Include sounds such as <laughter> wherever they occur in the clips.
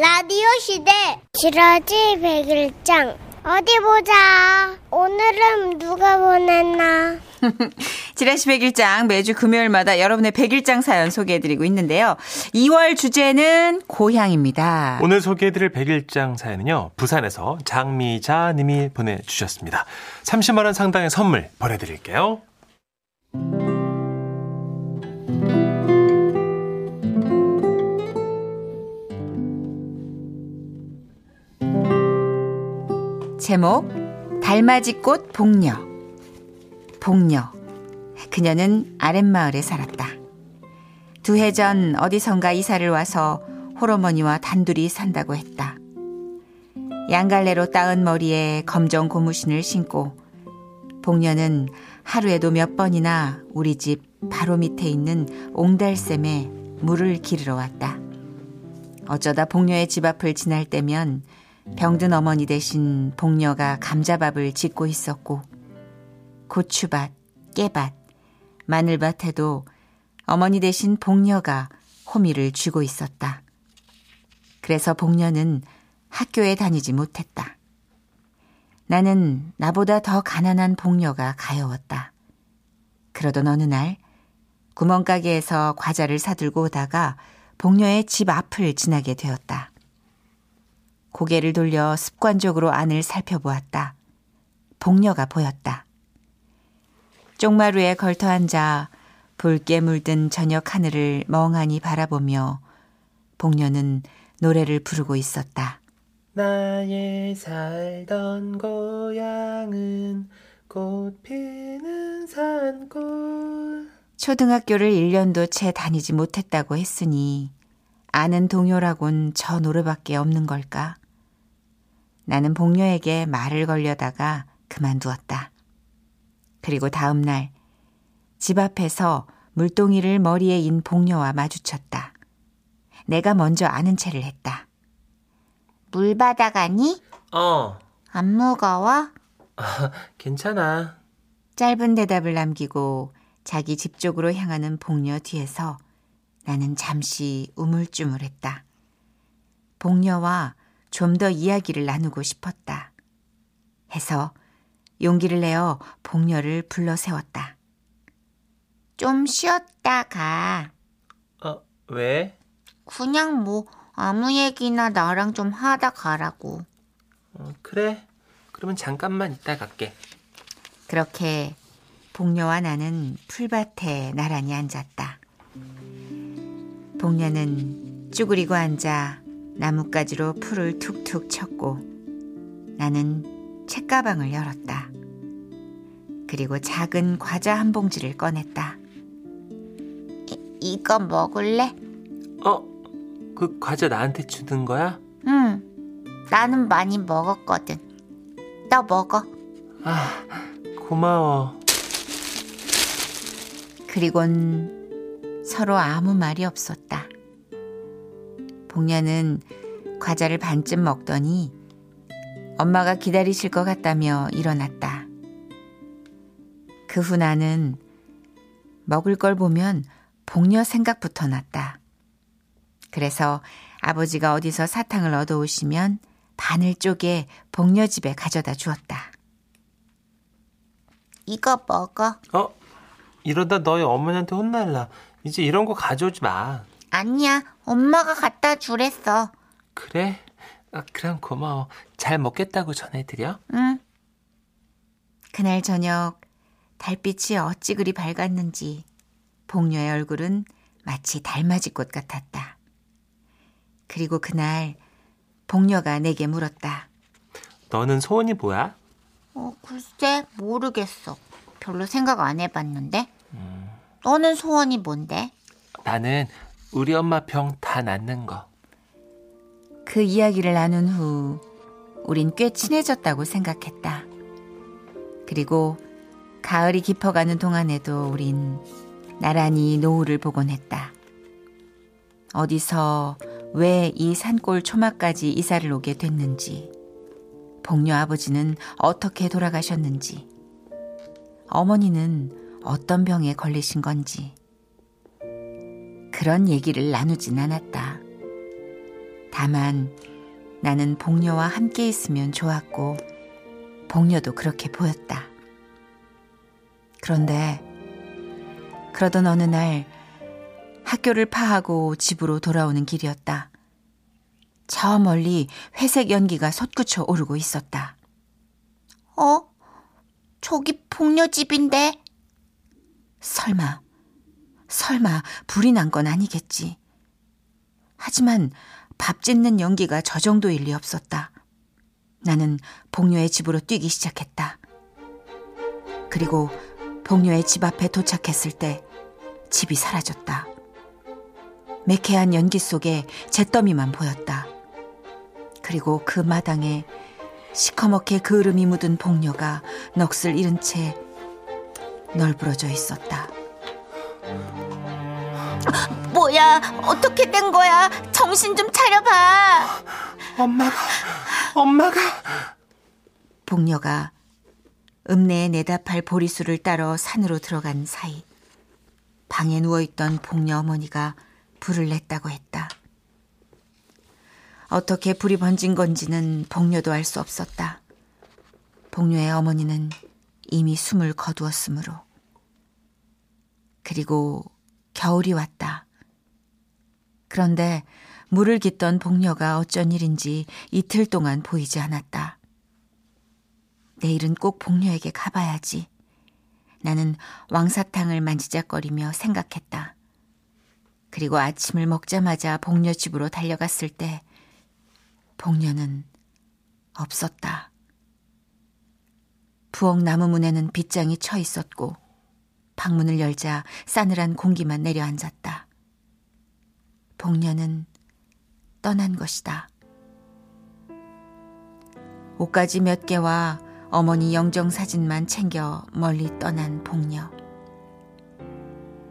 라디오 시대. 지라지 백일장. 어디 보자. 오늘은 누가 보냈나? <laughs> 지라시 백일장 매주 금요일마다 여러분의 백일장 사연 소개해드리고 있는데요. 2월 주제는 고향입니다. 오늘 소개해드릴 백일장 사연은요 부산에서 장미자 님이 보내주셨습니다. 30만원 상당의 선물 보내드릴게요 제목 달맞이꽃 복녀 복녀 그녀는 아랫마을에 살았다. 두 해 전 어디선가 이사를 와서 홀어머니와 단둘이 산다고 했다. 양갈래로 따은 머리에 검정 고무신을 신고 복녀는 하루에도 몇 번이나 우리 집 바로 밑에 있는 옹달샘에 물을 기르러 왔다. 어쩌다 복녀의 집 앞을 지날 때면 병든 어머니 대신 복녀가 감자밥을 짓고 있었고 고추밭, 깨밭, 마늘밭에도 어머니 대신 복녀가 호미를 쥐고 있었다. 그래서 복녀는 학교에 다니지 못했다. 나는 나보다 더 가난한 복녀가 가여웠다. 그러던 어느 날 구멍가게에서 과자를 사들고 오다가 복녀의 집 앞을 지나게 되었다. 고개를 돌려 습관적으로 안을 살펴보았다. 복녀가 보였다. 쪽마루에 걸터 앉아 붉게 물든 저녁 하늘을 멍하니 바라보며 복녀는 노래를 부르고 있었다. 나의 살던 고향은 꽃 피는 산골 초등학교를 1년도 채 다니지 못했다고 했으니 아는 동요라곤 저 노래밖에 없는 걸까? 나는 복녀에게 말을 걸려다가 그만두었다. 그리고 다음 날 집 앞에서 물동이를 머리에 인 복녀와 마주쳤다. 내가 먼저 아는 체를 했다. 물 받아가니? 어 안 무거워? 괜찮아 짧은 대답을 남기고 자기 집 쪽으로 향하는 복녀 뒤에서 나는 잠시 우물쭈물했다. 복녀와 좀 더 이야기를 나누고 싶었다. 해서 용기를 내어 복녀를 불러 세웠다. 좀 쉬었다 가. 어 왜? 그냥 뭐 아무 얘기나 나랑 좀 하다 가라고. 어, 그래 그러면 잠깐만 이따 갈게 그렇게 복녀와 나는 풀밭에 나란히 앉았다. 복녀는 쭈그리고 앉아 나뭇가지로 풀을 툭툭 쳤고 나는 책가방을 열었다. 그리고 작은 과자 한 봉지를 꺼냈다. 이, 이거 먹을래? 어? 그 과자 나한테 주는 거야? 응. 나는 많이 먹었거든. 너 먹어. 아 고마워 그리곤 서로 아무 말이 없었다. 복녀는 과자를 반쯤 먹더니 엄마가 기다리실 것 같다며 일어났다. 그 후 나는 먹을 걸 보면 복녀 생각부터 났다. 그래서 아버지가 어디서 사탕을 얻어오시면 반을 쪼개 복녀 집에 가져다 주었다. 이거 먹어. 어? 이러다 너희 어머니한테 혼날라 이제 이런 거 가져오지 마 아니야, 엄마가 갖다 주랬어. 그래? 아, 그럼 고마워 잘 먹겠다고 전해드려 응. 그날 저녁 달빛이 어찌 그리 밝았는지 복녀의 얼굴은 마치 달맞이꽃 같았다. 그리고 그날 복녀가 내게 물었다. 너는 소원이 뭐야? 어, 글쎄 모르겠어. 별로 생각 안 해봤는데. 너는 소원이 뭔데? 나는 우리 엄마 병 다 낫는 거 그 이야기를 나눈 후 우린 꽤 친해졌다고 생각했다. 그리고 가을이 깊어가는 동안에도 우린 나란히 노을을 보곤 했다. 어디서 왜 이 산골 초막까지 이사를 오게 됐는지, 복녀 아버지는 어떻게 돌아가셨는지, 어머니는 어떤 병에 걸리신 건지, 그런 얘기를 나누진 않았다. 다만 나는 복녀와 함께 있으면 좋았고 복녀도 그렇게 보였다. 그런데 그러던 어느 날 학교를 파하고 집으로 돌아오는 길이었다. 저 멀리 회색 연기가 솟구쳐 오르고 있었다. 어? 저기 복녀 집인데? 설마, 설마 불이 난 건 아니겠지. 하지만 밥 짓는 연기가 저 정도일 리 없었다. 나는 복녀의 집으로 뛰기 시작했다. 그리고 복녀의 집 앞에 도착했을 때 집이 사라졌다. 매캐한 연기 속에 잿더미만 보였다. 그리고 그 마당에 시커멓게 그을음이 묻은 복녀가 넋을 잃은 채 널브러져 있었다. 뭐야? 어떻게 된 거야? 정신 좀 차려봐. 엄마가, 엄마가. 복녀가 읍내에 내다팔 보리수를 따러 산으로 들어간 사이 방에 누워있던 복녀 어머니가 불을 냈다고 했다. 어떻게 불이 번진 건지는 복녀도 알 수 없었다. 복녀의 어머니는 이미 숨을 거두었으므로. 그리고 겨울이 왔다. 그런데 물을 깃던 복녀가 어쩐 일인지 이틀 동안 보이지 않았다. 내일은 꼭 복녀에게 가봐야지. 나는 왕사탕을 만지작거리며 생각했다. 그리고 아침을 먹자마자 복녀 집으로 달려갔을 때 복녀는 없었다. 부엌 나무 문에는 빗장이 쳐 있었고 방문을 열자 싸늘한 공기만 내려앉았다. 복녀는 떠난 것이다. 옷가지 몇 개와 어머니 영정 사진만 챙겨 멀리 떠난 복녀.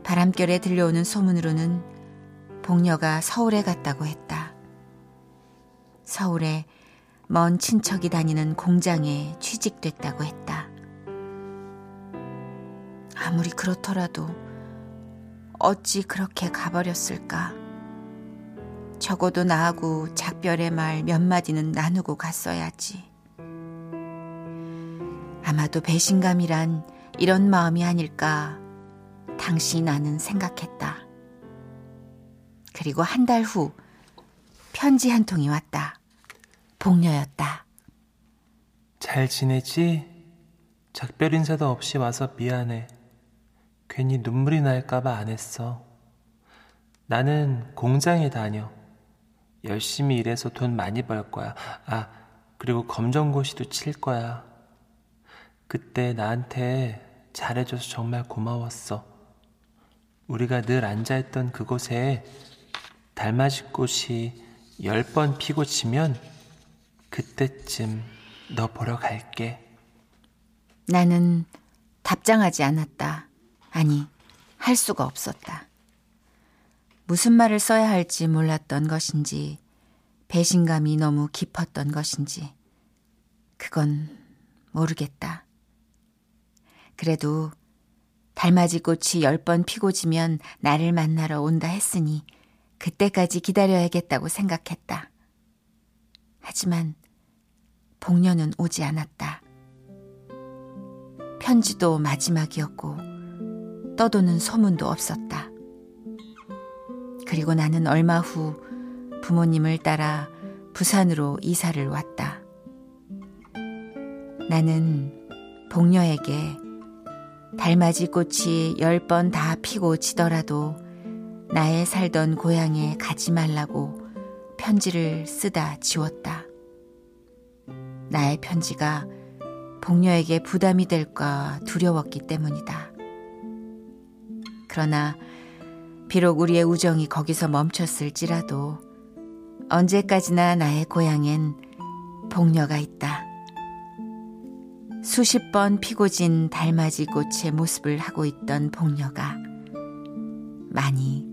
바람결에 들려오는 소문으로는 복녀가 서울에 갔다고 했다. 서울에 먼 친척이 다니는 공장에 취직됐다고 했다. 아무리 그렇더라도 어찌 그렇게 가버렸을까? 적어도 나하고 작별의 말 몇 마디는 나누고 갔어야지. 아마도 배신감이란 이런 마음이 아닐까 당시 나는 생각했다. 그리고 한 달 후 편지 한 통이 왔다. 복녀였다. 잘 지내지? 작별 인사도 없이 와서 미안해. 괜히 눈물이 날까봐 안 했어. 나는 공장에 다녀. 열심히 일해서 돈 많이 벌 거야. 아, 그리고 검정고시도 칠 거야. 그때 나한테 잘해줘서 정말 고마웠어. 우리가 늘 앉아있던 그곳에 달맞이 꽃이 열 번 피고 지면 그때쯤 너 보러 갈게. 나는 답장하지 않았다. 아니, 할 수가 없었다. 무슨 말을 써야 할지 몰랐던 것인지, 배신감이 너무 깊었던 것인지, 그건 모르겠다. 그래도 달맞이 꽃이 열 번 피고 지면 나를 만나러 온다 했으니 그때까지 기다려야겠다고 생각했다. 하지만 복녀는 오지 않았다. 편지도 마지막이었고 떠도는 소문도 없었다. 그리고 나는 얼마 후 부모님을 따라 부산으로 이사를 왔다. 나는 복녀에게 달맞이 꽃이 열 번 다 피고 지더라도 나의 살던 고향에 가지 말라고 편지를 쓰다 지웠다. 나의 편지가 복녀에게 부담이 될까 두려웠기 때문이다. 그러나 비록 우리의 우정이 거기서 멈췄을지라도 언제까지나 나의 고향엔 복녀가 있다. 수십 번 피고 진 달맞이 꽃의 모습을 하고 있던 복녀가 많이